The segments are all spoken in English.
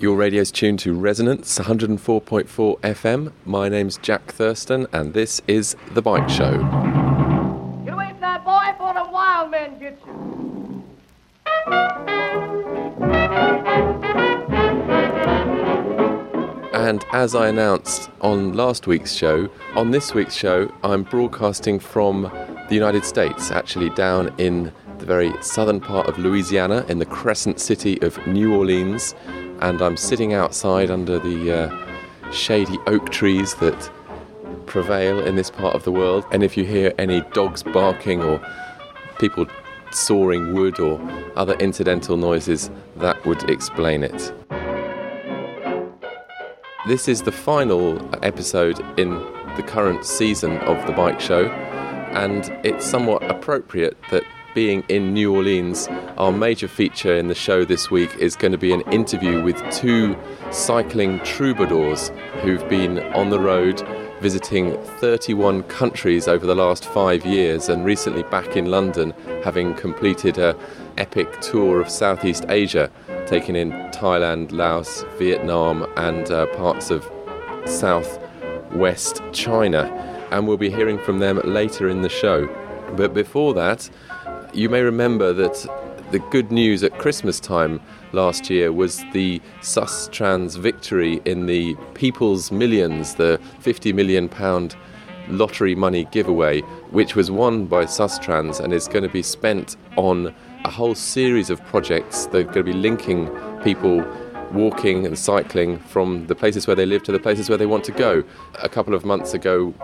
Your radio's tuned to Resonance 104.4 FM. My name's Jack Thurston, and this is The Bike Show. Away from that boy before the wild men get you. And as I announced on last week's show, on this week's show, I'm broadcasting from the United States, actually down in the very southern part of Louisiana, in the crescent city of New Orleans. And I'm sitting outside under the uh, shady oak trees that prevail in this part of the world. And if you hear any dogs barking or people sawing wood or other incidental noises, that would explain it. This is the final episode in the current season of the bike show, and it's somewhat appropriate that being in New Orleans, our major feature in the show this week is going to be an interview with two cycling troubadours who've been on the road visiting 31 countries over the last five years and recently back in London having completed a epic tour of Southeast Asia taking in Thailand, Laos, Vietnam and uh, parts of southwest China and we'll be hearing from them later in the show. But before that, you may remember that the good news at Christmas time last year was the Sustrans victory in the People's Millions, the 50 million pound lottery money giveaway, which was won by Sustrans and is going to be spent on a whole series of projects that are going to be linking people walking and cycling from the places where they live to the places where they want to go. A couple of months ago,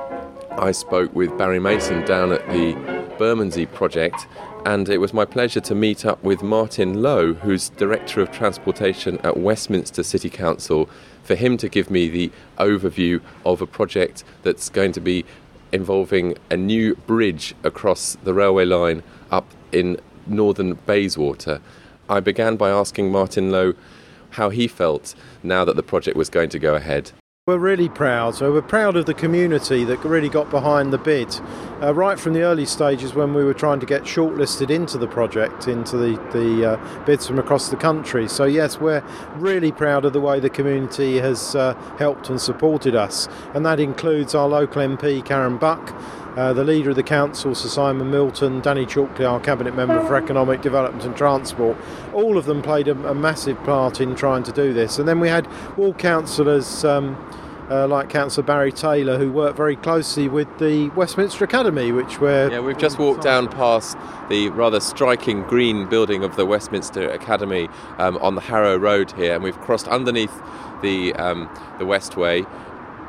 I spoke with Barry Mason down at the Bermondsey project, and it was my pleasure to meet up with Martin Lowe, who's Director of Transportation at Westminster City Council, for him to give me the overview of a project that's going to be involving a new bridge across the railway line up in northern Bayswater. I began by asking Martin Lowe how he felt now that the project was going to go ahead. We're really proud. So we're proud of the community that really got behind the bid, uh, right from the early stages when we were trying to get shortlisted into the project, into the the uh, bids from across the country. So yes, we're really proud of the way the community has uh, helped and supported us, and that includes our local MP Karen Buck. Uh, the leader of the council, Sir Simon Milton, Danny Chalkley, our cabinet member for economic development and transport, all of them played a, a massive part in trying to do this. And then we had all councillors. Um, uh, like Councillor Barry Taylor, who worked very closely with the Westminster Academy, which we're. Yeah, we've just walked down past the rather striking green building of the Westminster Academy um, on the Harrow Road here, and we've crossed underneath the um, the Westway,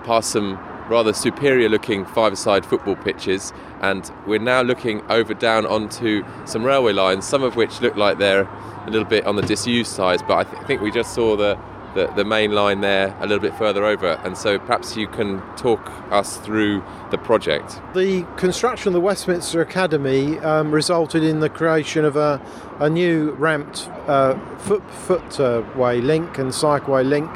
past some rather superior looking five-a-side football pitches, and we're now looking over down onto some railway lines, some of which look like they're a little bit on the disused side, but I th- think we just saw the the, the main line there a little bit further over. And so perhaps you can talk us through the project. The construction of the Westminster Academy um, resulted in the creation of a, a new ramped uh, foot, footway link and cycleway link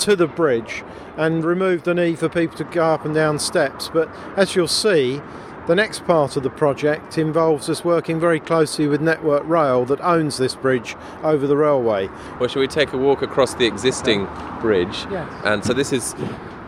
to the bridge and remove the need for people to go up and down steps. But as you'll see, the next part of the project involves us working very closely with Network Rail that owns this bridge over the railway. Well, shall we take a walk across the existing bridge? Yes. And so this is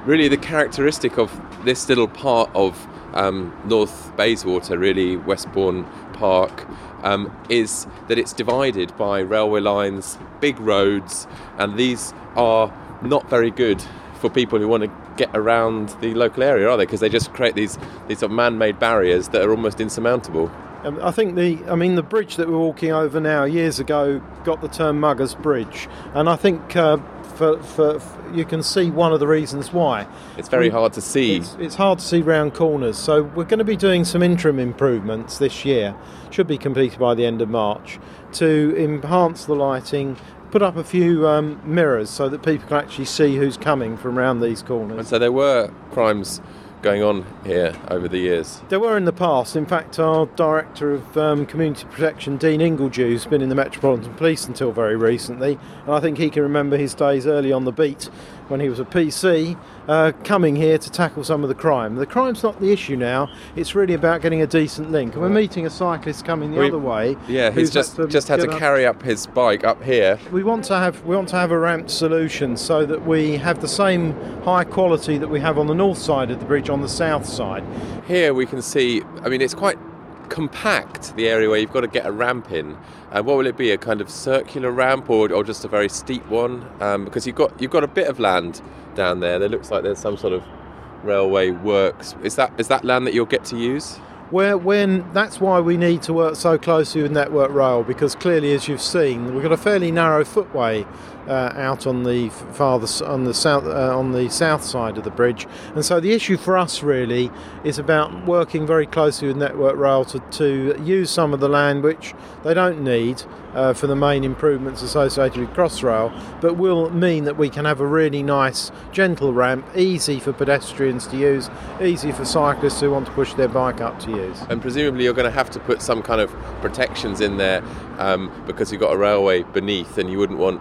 really the characteristic of this little part of um, North Bayswater, really Westbourne Park, um, is that it's divided by railway lines, big roads, and these are not very good for people who want to get around the local area, are they? Because they just create these these sort of man-made barriers that are almost insurmountable. Um, I think the, I mean, the bridge that we're walking over now years ago got the term Muggers Bridge, and I think uh, for, for, for, you can see one of the reasons why. It's very hard to see. It's, it's hard to see round corners, so we're going to be doing some interim improvements this year. Should be completed by the end of March to enhance the lighting, put up a few um, mirrors so that people can actually see who's coming from around these corners. And so there were crimes going on here over the years? There were in the past. In fact, our Director of um, Community Protection, Dean Ingledew, has been in the Metropolitan Police until very recently, and I think he can remember his days early on the beat when he was a PC, uh, coming here to tackle some of the crime. The crime's not the issue now. It's really about getting a decent link. And we're meeting a cyclist coming the We- other way. Yeah, he's just had to just had to up- carry up his bike up here. We want to have we want to have a ramped solution so that we have the same high quality that we have on the north side of the bridge on the south side. Here we can see. I mean, it's quite compact. The area where you've got to get a ramp in. And what will it be? A kind of circular ramp, or, or just a very steep one? Um, because you've got you've got a bit of land down there. There looks like there's some sort of railway works. Is that is that land that you'll get to use? Where when that's why we need to work so closely with Network Rail because clearly, as you've seen, we've got a fairly narrow footway uh, out on the farther on the south uh, on the south side of the bridge, and so the issue for us really is about working very closely with Network Rail to, to use some of the land which they don't need uh, for the main improvements associated with Crossrail, but will mean that we can have a really nice, gentle ramp, easy for pedestrians to use, easy for cyclists who want to push their bike up to use. And presumably you're going to have to put some kind of protections in there um, because you've got a railway beneath, and you wouldn't want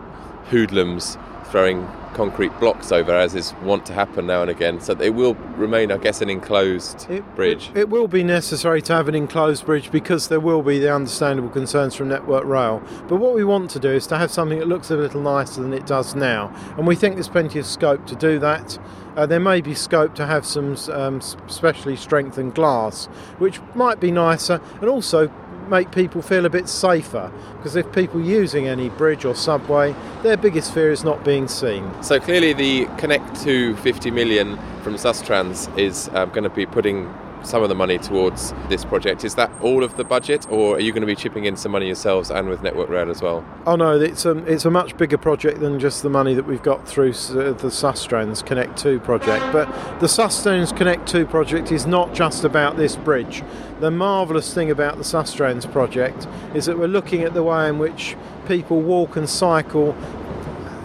hoodlums throwing concrete blocks over, as is wont to happen now and again. So it will remain, I guess, an enclosed It- bridge. It will be necessary to have an enclosed bridge because there will be the understandable concerns from Network Rail. But what we want to do is to have something that looks a little nicer than it does now, and we think there's plenty of scope to do that. Uh, there may be scope to have some um, specially strengthened glass, which might be nicer, and also make people feel a bit safer because if people using any bridge or subway, their biggest fear is not being seen. So clearly, the Connect 2 50 million from Sustrans is um, going to be putting some of the money towards this project. Is that all of the budget, or are you going to be chipping in some money yourselves and with Network Rail as well? Oh no, it's a, it's a much bigger project than just the money that we've got through uh, the Sustrans Connect 2 project. But the Sustrans Connect 2 project is not just about this bridge. The marvellous thing about the Sustrans project is that we're looking at the way in which people walk and cycle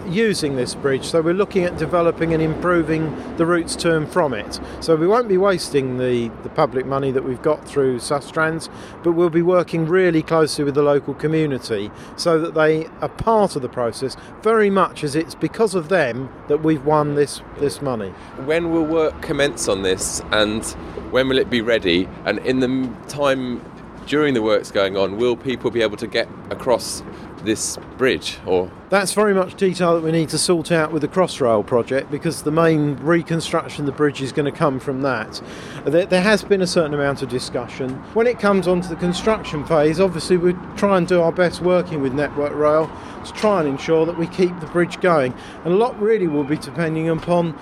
using this bridge. So we're looking at developing and improving the routes to and from it. So we won't be wasting the, the public money that we've got through Sustrans, but we'll be working really closely with the local community so that they are part of the process very much as it's because of them that we've won this this money. When will work commence on this, and when will it be ready? And in the time during the works going on, will people be able to get across this bridge? Or That's very much detail that we need to sort out with the Crossrail project because the main reconstruction of the bridge is going to come from that. There, has been a certain amount of discussion. When it comes onto the construction phase, obviously we try and do our best working with Network Rail to try and ensure that we keep the bridge going. And a lot really will be depending upon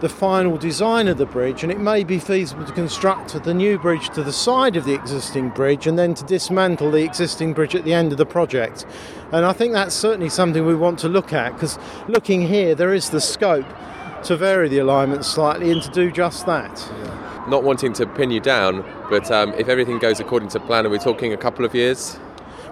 the final design of the bridge, and it may be feasible to construct the new bridge to the side of the existing bridge and then to dismantle the existing bridge at the end of the project. And I think that's certainly something we want to look at because looking here, there is the scope to vary the alignment slightly and to do just that. not wanting to pin you down, but um, if everything goes according to plan, are we talking a couple of years?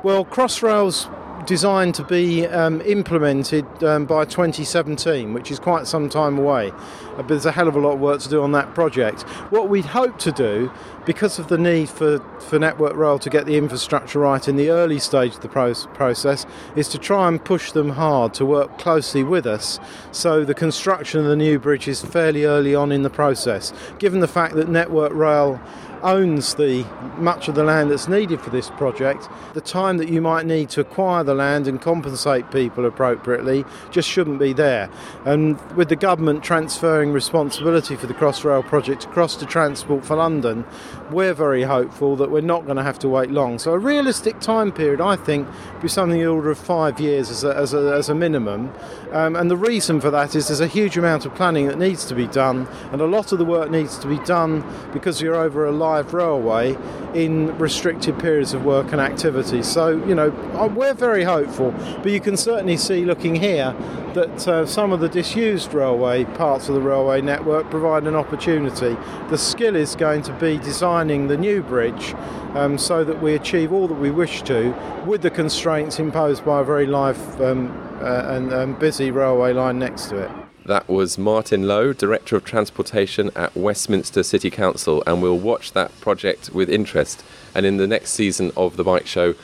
Well, Crossrail's designed to be um, implemented um, by 2017, which is quite some time away. Uh, But there's a hell of a lot of work to do on that project. What we'd hope to do, because of the need for, for Network Rail to get the infrastructure right in the early stage of the pro- process, is to try and push them hard to work closely with us so the construction of the new bridge is fairly early on in the process. Given the fact that Network Rail owns the much of the land that's needed for this project. The time that you might need to acquire the land and compensate people appropriately just shouldn't be there. And with the government transferring responsibility for the Crossrail project across to Transport for London, we're very hopeful that we're not going to have to wait long. So a realistic time period, I think, would be something in the order of five years as a, as a, as a minimum. Um, and the reason for that is there's a huge amount of planning that needs to be done, and a lot of the work needs to be done because you're over a live railway in restricted periods of work and activity. So, you know, we're very hopeful, but you can certainly see looking here that uh, some of the disused railway parts of the railway network provide an opportunity. The skill is going to be designing the new bridge um, so that we achieve all that we wish to with the constraints imposed by a very live um, uh, and, and busy railway line next to it. That was Martin Lowe, Director of Transportation at Westminster City Council, and we'll watch that project with interest. And in the next season of the Bike Show,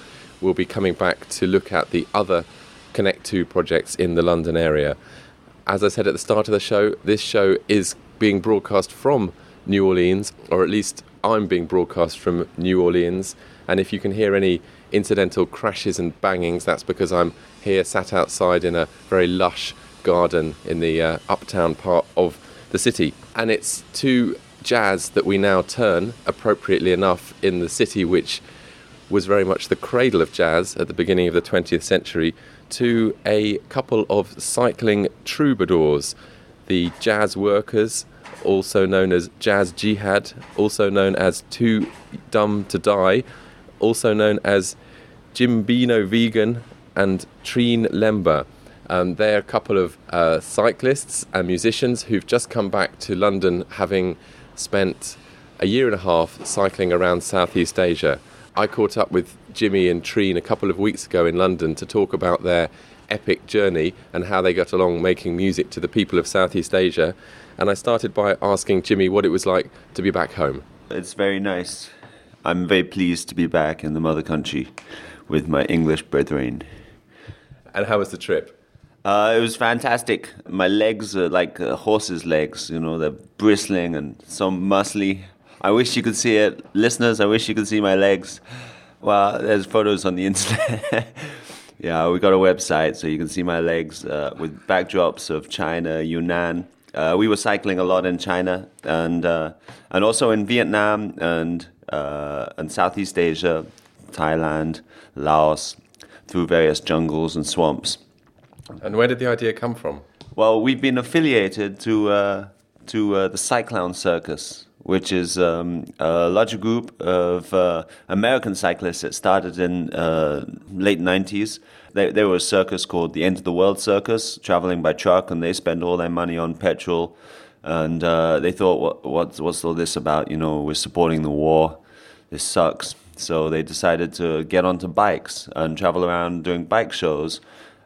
we'll be coming back to look at the other Connect 2 projects in the London area. As I said at the start of the show, this show is being broadcast from New Orleans, or at least I'm being broadcast from New Orleans. And if you can hear any incidental crashes and bangings, that's because I'm here sat outside in a very lush garden in the uh, uptown part of the city. And it's to jazz that we now turn, appropriately enough, in the city which was very much the cradle of jazz at the beginning of the 20th century, to a couple of cycling troubadours, the Jazz Workers, also known as Jazz Jihad, also known as Too Dumb to Die, also known as Jimbino Vegan, and Trine Lember. Um, they're a couple of uh, cyclists and musicians who've just come back to London having spent a year and a half cycling around Southeast Asia. I caught up with Jimmy and Trine a couple of weeks ago in London to talk about their epic journey and how they got along making music to the people of Southeast Asia. And I started by asking Jimmy what it was like to be back home. It's very nice. I'm very pleased to be back in the mother country with my English brethren. And how was the trip? Uh, it was fantastic. My legs are like a horse's legs, you know, they're bristling and so muscly. I wish you could see it. Listeners, I wish you could see my legs. Well, there's photos on the internet. yeah, we got a website so you can see my legs uh, with backdrops of China, Yunnan. Uh, we were cycling a lot in China and uh, and also in Vietnam and uh, and Southeast Asia, Thailand, Laos, through various jungles and swamps. And where did the idea come from? Well, we've been affiliated to uh, to uh, the Cyclown Circus, which is um, a larger group of uh, American cyclists that started in uh, late '90s. They, they were a circus called the End of the World Circus, traveling by truck, and they spend all their money on petrol. And uh, they thought, what, what, what's all this about? You know, we're supporting the war. This sucks. So they decided to get onto bikes and travel around doing bike shows,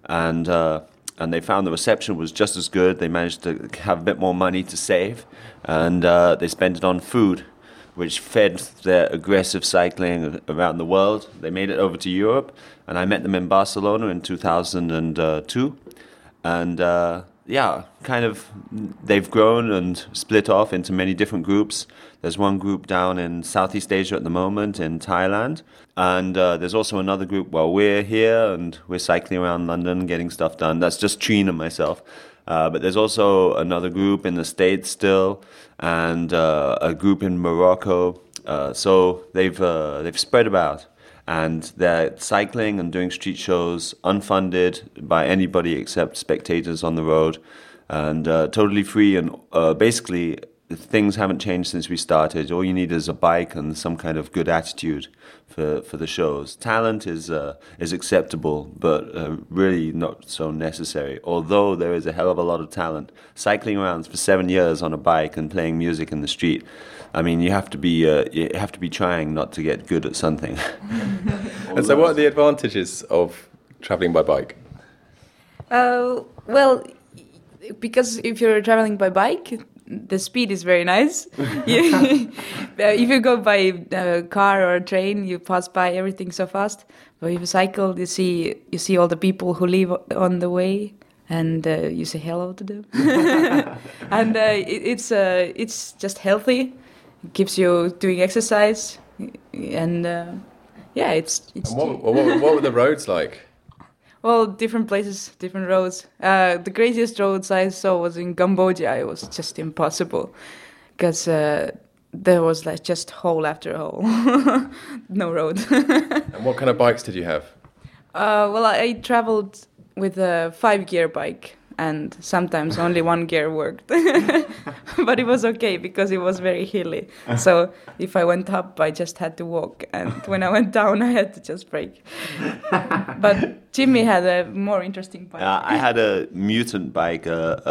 and uh, and they found the reception was just as good. They managed to have a bit more money to save, and uh, they spent it on food, which fed their aggressive cycling around the world. They made it over to Europe, and I met them in Barcelona in 2002, and uh, yeah, kind of they've grown and split off into many different groups. There's one group down in Southeast Asia at the moment in Thailand, and uh, there's also another group while we're here and we're cycling around London getting stuff done. That's just Trina and myself. Uh, but there's also another group in the States still, and uh, a group in Morocco. Uh, so they've uh, they've spread about and they're cycling and doing street shows unfunded by anybody except spectators on the road and uh, totally free and uh, basically things haven't changed since we started all you need is a bike and some kind of good attitude for, for the shows talent is uh, is acceptable but uh, really not so necessary although there is a hell of a lot of talent cycling around for seven years on a bike and playing music in the street I mean, you have to be uh, you have to be trying not to get good at something. and so, what are the advantages of traveling by bike? Uh, well, because if you're traveling by bike, the speed is very nice. if you go by uh, car or train, you pass by everything so fast. But if you cycle, you see you see all the people who live on the way, and uh, you say hello to them. and uh, it, it's uh, it's just healthy it keeps you doing exercise, and uh, yeah, it's it's. What, what, what, were the roads like? Well, different places, different roads. Uh, the craziest roads I saw was in Cambodia. It was just impossible because uh, there was like just hole after hole, no road. and what kind of bikes did you have? Uh, well, I, I traveled with a five gear bike and sometimes only one gear worked. but it was okay because it was very hilly. So if I went up, I just had to walk, and when I went down, I had to just brake. but Jimmy had a more interesting bike. Uh, I had a mutant bike, a,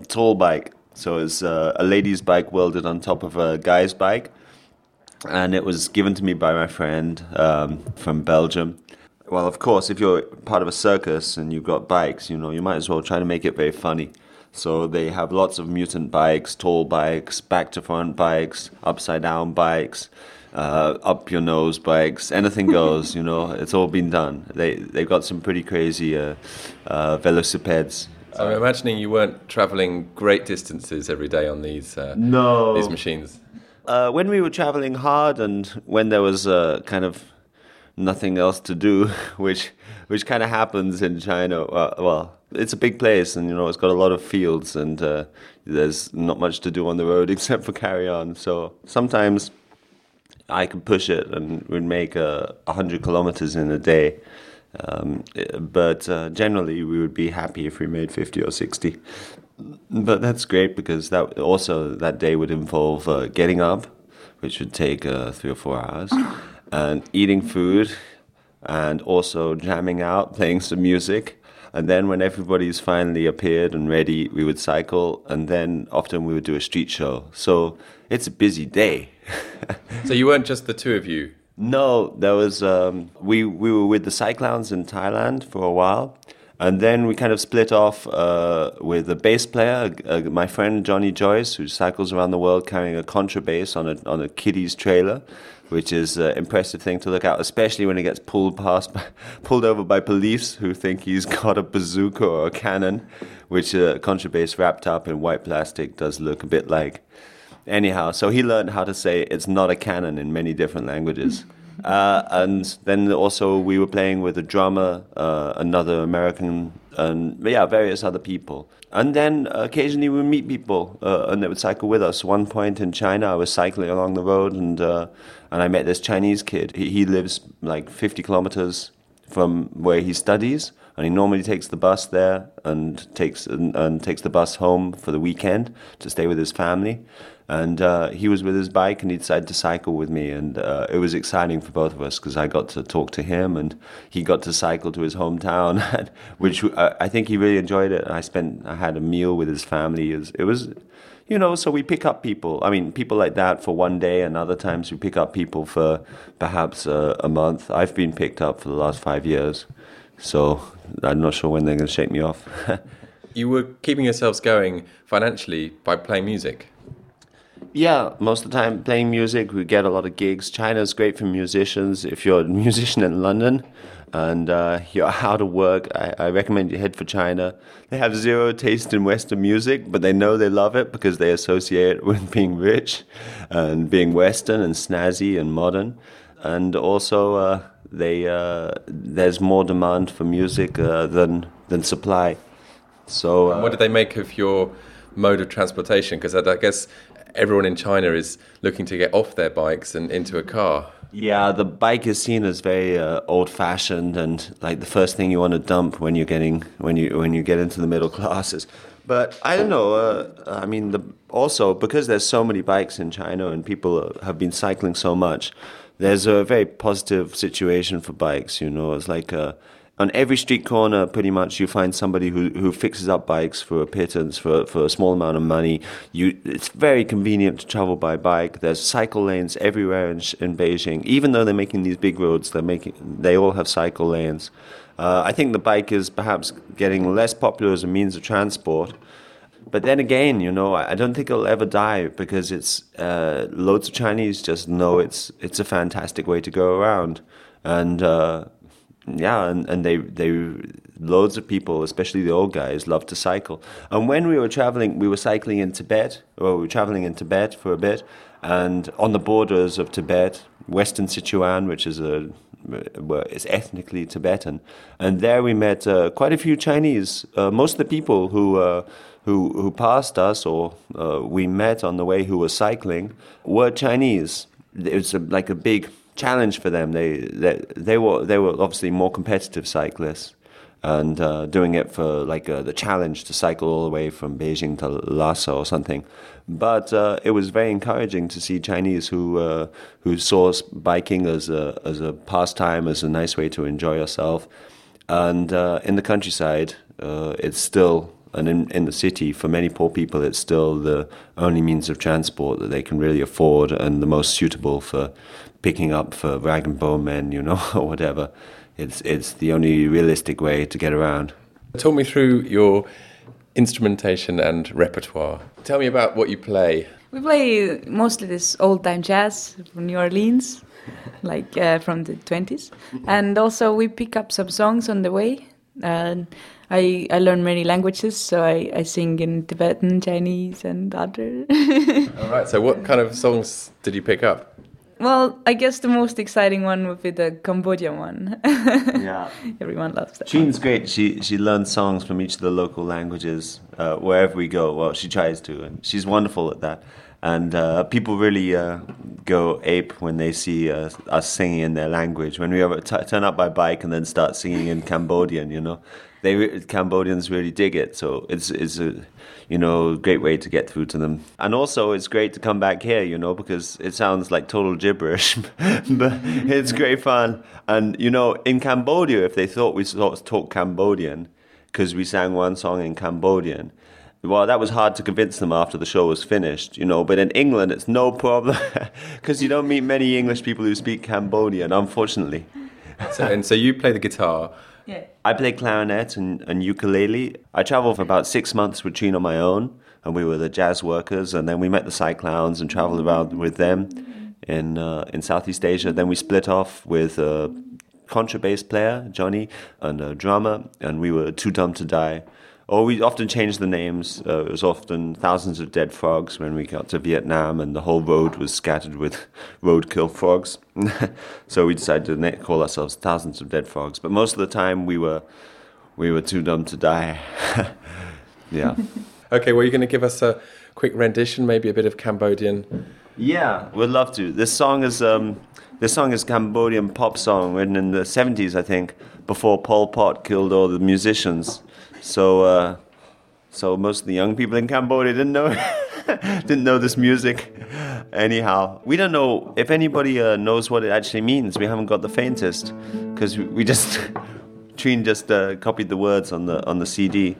a tall bike. So it's uh, a lady's bike welded on top of a guy's bike. And it was given to me by my friend um, from Belgium Well, of course, if you're part of a circus and you've got bikes, you know, you might as well try to make it very funny. So they have lots of mutant bikes, tall bikes, back to front bikes, upside down bikes, uh, up your nose bikes. Anything goes, you know. It's all been done. They they've got some pretty crazy uh, uh, velocipedes. So I'm imagining you weren't travelling great distances every day on these uh, No. these machines. Uh, when we were traveling hard and when there was uh, kind of nothing else to do, which which kind of happens in China. Uh, well, it's a big place, and you know it's got a lot of fields, and uh, there's not much to do on the road except for carry on. So sometimes I could push it and would make a uh, hundred kilometers in a day. Um, but uh, generally, we would be happy if we made fifty or sixty. But that's great because that also that day would involve uh, getting up, which would take uh, three or four hours, and eating food, and also jamming out, playing some music. And then when everybody's finally appeared and ready, we would cycle, and then often we would do a street show. So it's a busy day. So you weren't just the two of you. No, there was um, we we were with the Cyclowns in Thailand for a while, and then we kind of split off uh, with a bass player, uh, my friend Johnny Joyce, who cycles around the world carrying a contrabass on a on a kiddie's trailer, which is an impressive thing to look at, especially when he gets pulled past, by, pulled over by police who think he's got a bazooka or a cannon, which a contrabass wrapped up in white plastic does look a bit like. Anyhow, so he learned how to say it's not a cannon in many different languages. Uh, and then also we were playing with a drummer, uh, another American, and yeah, various other people. And then occasionally we meet people, uh, and they would cycle with us. One point in China, I was cycling along the road, and uh, and I met this Chinese kid. He, he lives like 50 kilometers from where he studies, and he normally takes the bus there and takes and, and takes the bus home for the weekend to stay with his family. And uh, he was with his bike, and he decided to cycle with me, and uh, it was exciting for both of us because I got to talk to him, and he got to cycle to his hometown, which uh, I think he really enjoyed it. I spent, I had a meal with his family. It was, it was you know, so we pick up people. I mean, people like that for one day, and other times we pick up people for perhaps uh, a month. I've been picked up for the last five years, so I'm not sure when they're going to shake me off. You were keeping yourselves going financially by playing music. Yeah, most of the time playing music, we get a lot of gigs. China's great for musicians. If you're a musician in London and uh, you're out of work, I, I recommend you head for China. They have zero taste in Western music, but they know they love it because they associate it with being rich and being Western and snazzy and modern. And also, uh, they uh, there's more demand for music uh, than than supply. So uh, What did they make of your mode of transportation? Because I I guess everyone in China is looking to get off their bikes and into a car. Yeah, the bike is seen as very uh, old-fashioned and like the first thing you want to dump when you're getting when you when you get into the middle classes. But I don't know. Uh, I mean, the, also because there's so many bikes in China and people have been cycling so much, there's a very positive situation for bikes. You know, it's like uh, on every street corner, pretty much, you find somebody who, who fixes up bikes for a pittance, for, for a small amount of money. You, it's very convenient to travel by bike. There's cycle lanes everywhere in, in Beijing. Even though they're making these big roads, they're making, they all have cycle lanes. Uh, I think the bike is perhaps getting less popular as a means of transport. But then again, you know, I don't think it'll ever die because it's uh, loads of Chinese just know it's it's a fantastic way to go around, and uh, yeah, and, and they they loads of people, especially the old guys, love to cycle. And when we were traveling, we were cycling in Tibet, or we were traveling in Tibet for a bit, and on the borders of Tibet, Western Sichuan, which is a well, it's ethnically Tibetan, and there we met uh, quite a few Chinese. Uh, most of the people who uh, who who passed us or uh, we met on the way who were cycling were Chinese. It was a, like a big challenge for them. They, they they were they were obviously more competitive cyclists and uh, doing it for like uh, the challenge to cycle all the way from Beijing to Lhasa or something. But uh, it was very encouraging to see Chinese who uh, who saw biking as a as a pastime, as a nice way to enjoy yourself. And uh, in the countryside, uh, it's still and in, in the city, for many poor people, it's still the only means of transport that they can really afford and the most suitable for picking up for rag and bone men, you know, or whatever. it's it's the only realistic way to get around. Talk me through your instrumentation and repertoire. Tell me about what you play. We play mostly this old time jazz from New Orleans, like uh, from the 20s. And also we pick up some songs on the way. And I, I learn many languages, so I, I sing in Tibetan, Chinese, and other. All right. So, what kind of songs did you pick up? Well, I guess the most exciting one would be the Cambodian one. Yeah. Everyone loves that. Jean's great. She she learns songs from each of the local languages uh, wherever we go. Well, she tries to, and she's wonderful at that. And uh, people really uh, go ape when they see uh, us singing in their language. When we t- turn up by bike and then start singing in Cambodian, you know, they re- Cambodians really dig it. So it's it's a you know great way to get through to them. And also it's great to come back here, you know, because it sounds like total gibberish, but it's great fun. And you know, in Cambodia, if they thought we sort of talk Cambodian, because we sang one song in Cambodian. Well, that was hard to convince them after the show was finished, you know. But in England, it's no problem because you don't meet many English people who speak Cambodian, unfortunately. So, and so you play the guitar. Yeah. I play clarinet and, and ukulele. I traveled for about six months with Gene on my own, and we were the jazz workers. And then we met the Cyclowns and traveled around with them in uh, in Southeast Asia. Then we split off with a contrabass player, Johnny, and a drummer, and we were too dumb to die. Or we often changed the names. Uh, it was often thousands of dead frogs when we got to Vietnam, and the whole road was scattered with roadkill frogs. so we decided to call ourselves Thousands of Dead Frogs. But most of the time, we were we were too dumb to die. yeah. Okay, well, you're going to give us a quick rendition, maybe a bit of Cambodian. Yeah, we'd love to. This song is um, this song is Cambodian pop song written in the '70s, I think, before Pol Pot killed all the musicians. So, uh, so most of the young people in Cambodia didn't know didn't know this music. Anyhow, we don't know if anybody uh, knows what it actually means. We haven't got the faintest because we, just Trine just uh, copied the words on the on the CD.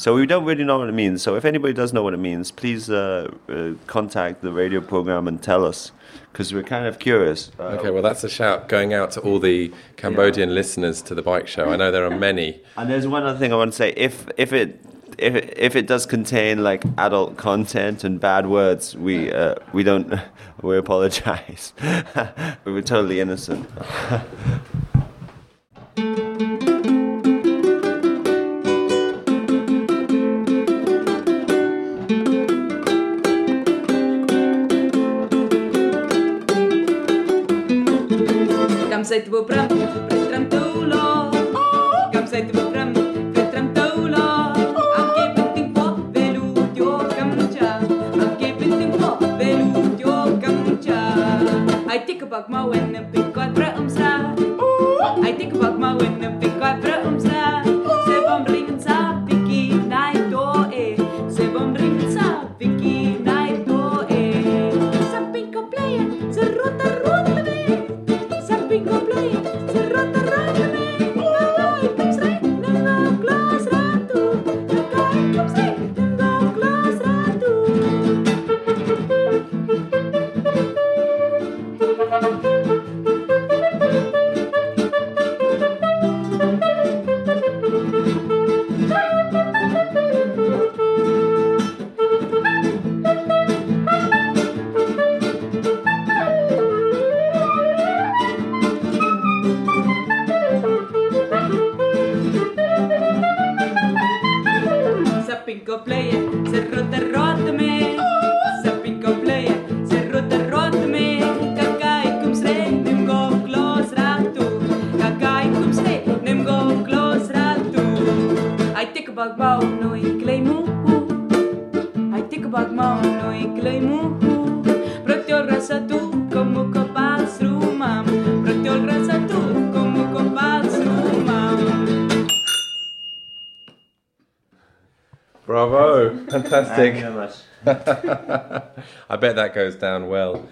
So we don't really know what it means. So if anybody does know what it means, please uh, uh, contact the radio program and tell us, because we're kind of curious. Uh, Okay, well, that's a shout going out to all the Cambodian listeners to the bike show. I know there are many. And there's one other thing I want to say. If if it if it, if it does contain like adult content and bad words, we uh, we don't we apologize. we were totally innocent. Kam say I think about mau no iklay mo. I think about mau no iklay mo. Protyol rasa tu como kapal srumam. Protyol rasa tu como kapal srumam. Bravo! Fantastic. very much. I bet that goes down well,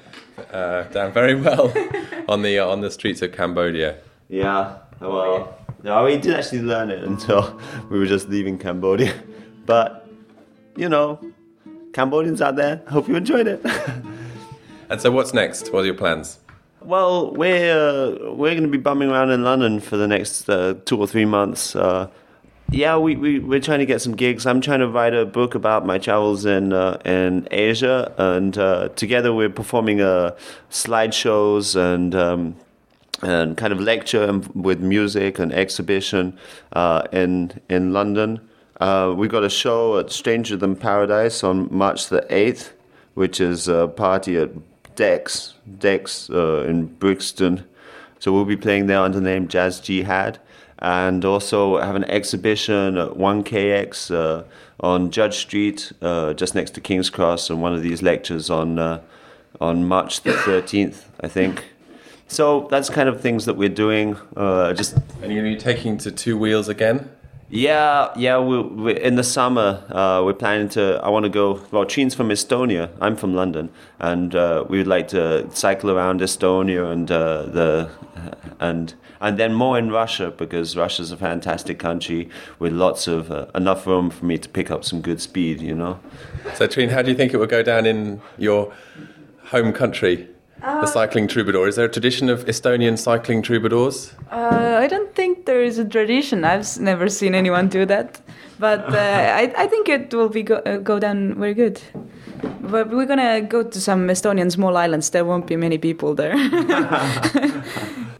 uh, down very well on the on the streets of Cambodia. Yeah. Well, no, we didn't actually learn it until we were just leaving Cambodia. But you know, Cambodians out there, hope you enjoyed it. And so, what's next? What are your plans? Well, we're uh, we're going to be bumming around in London for the next uh, two or three months. Uh, yeah, we, we we're trying to get some gigs. I'm trying to write a book about my travels in uh, in Asia, and uh, together we're performing uh, slideshows and. Um, and kind of lecture with music and exhibition uh, in in London. Uh, we got a show at Stranger Than Paradise on March the eighth, which is a party at Dex Dex uh, in Brixton. So we'll be playing there under the name Jazz Jihad and also have an exhibition at 1KX uh, on Judd Street, uh, just next to King's Cross, and one of these lectures on uh, on March the 13th, I think. So that's kind of things that we're doing. Uh, just and you're going to be taking to Two Wheels again. Yeah, yeah. We, we in the summer uh, we're planning to. I want to go. Well, Treen's from Estonia. I'm from London, and uh, we would like to cycle around Estonia and uh, the and and then more in Russia because Russia's a fantastic country with lots of uh, enough room for me to pick up some good speed. You know. So, Treen, how do you think it will go down in your home country? The cycling troubadour. Is there a tradition of Estonian cycling troubadours? Uh, I don't think there is a tradition. I've never seen anyone do that, but uh, I, I, think it will be go, uh, go down very good. But we're gonna go to some Estonian small islands. There won't be many people there.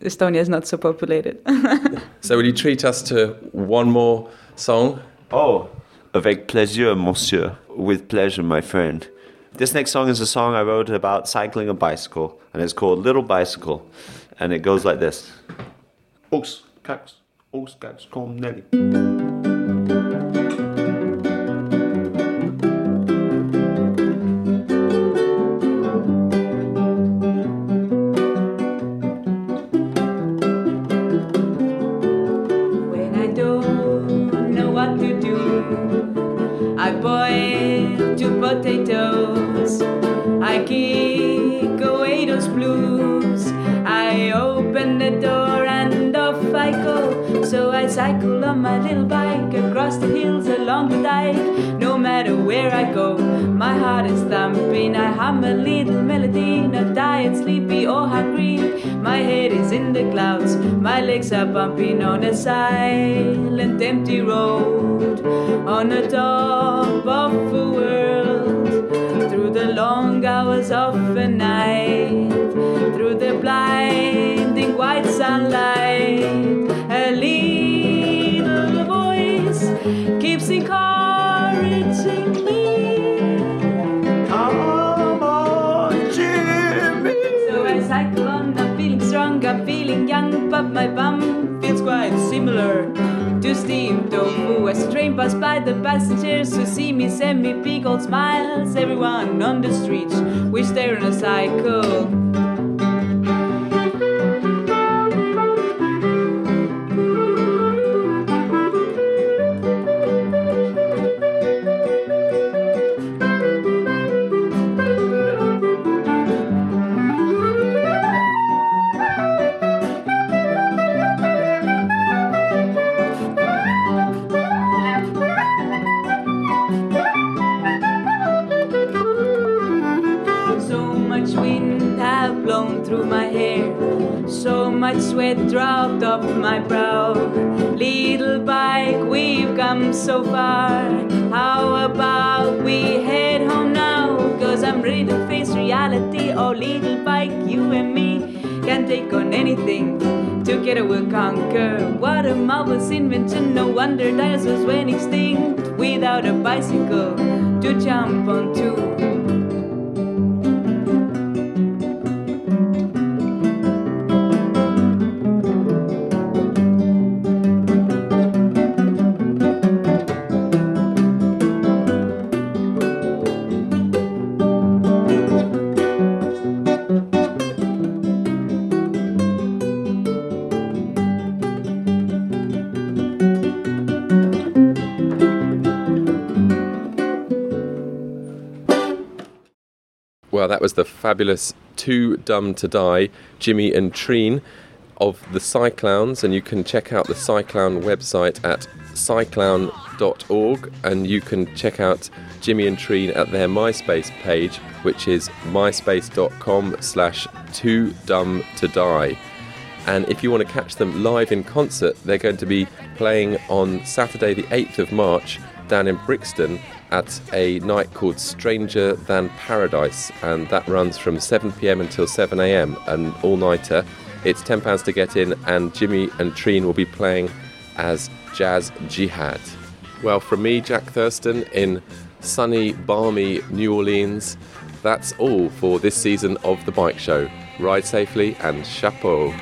Estonia is not so populated. so, will you treat us to one more song? Oh, avec plaisir, monsieur. With pleasure, my friend. This next song is a song I wrote about cycling a bicycle, and it's called Little Bicycle, and it goes like this. Os cats, os cats, kom Nelly. Cycle on my little bike across the hills along the dike. No matter where I go, my heart is thumping. I hum a little melody, not tired, sleepy, or hungry. My head is in the clouds, my legs are bumping on a silent, empty road. On the top of a world, the long hours of the night, through the blinding white sunlight. A little voice keeps encouraging me. Come on, Jimmy. So as I cycle on, I'm feeling strong, I'm feeling young, but my bum feels quite similar to steamed tofu. As the train passed by, the passengers who see me send me big old smiles. Everyone on the streets they're on a cycle. My brow. Little bike, we've come so far. How about we head home now? Cause I'm ready to face reality. Oh, little bike, you and me can take on anything. Together we'll conquer. What a marvelous invention. No wonder dinosaurs went extinct without a bicycle to jump onto. That was the fabulous Too Dumb to Die, Jimmy and Treen of the Cyclowns, and you can check out the Cyclown website at cyclown.com myspace.org and you can check out Jimmy and Treen at their MySpace page, which is myspace.com slash too dumb to die. And if you want to catch them live in concert, they're going to be playing on Saturday, the 8th of March, down in Brixton at a night called Stranger Than Paradise. And that runs from 7 pm until 7 am, an all nighter. It's £10 to get in, and Jimmy and Treen will be playing as Jazz Jihad. Well, from me, Jack Thurston, in sunny, balmy New Orleans, that's all for this season of The Bike Show. Ride safely and chapeau.